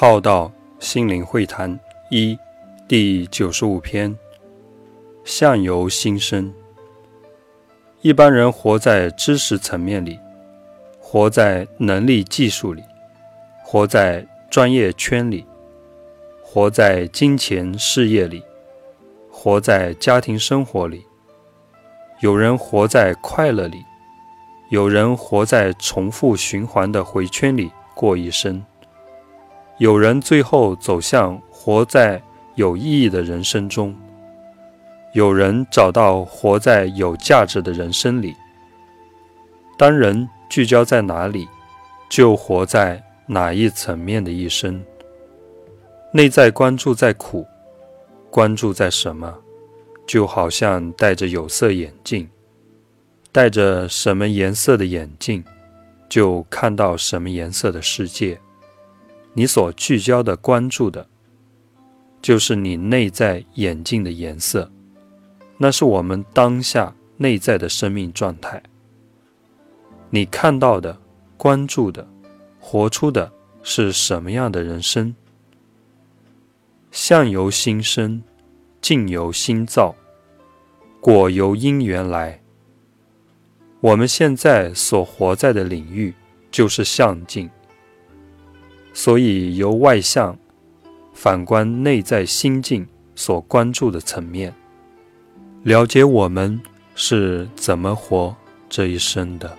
浩道心灵会谈一第九十五篇：相由心生。一般人活在知识层面里，活在能力技术里，活在专业圈里，活在金钱事业里，活在家庭生活里。有人活在快乐里，有人活在重复循环的回圈里过一生。有人最后走向活在有意义的人生中，有人找到活在有价值的人生里。当人聚焦在哪里，就活在哪一层面的一生。内在关注在苦，关注在什么，就好像戴着有色眼镜，戴着什么颜色的眼镜，就看到什么颜色的世界。你所聚焦的、关注的，就是你内在眼镜的颜色，那是我们当下内在的生命状态。你看到的、关注的、活出的是什么样的人生？相由心生，境由心造，果由因缘来。我们现在所活在的领域，就是相境。所以，由外向反观内在心境所关注的层面，了解我们是怎么活这一生的。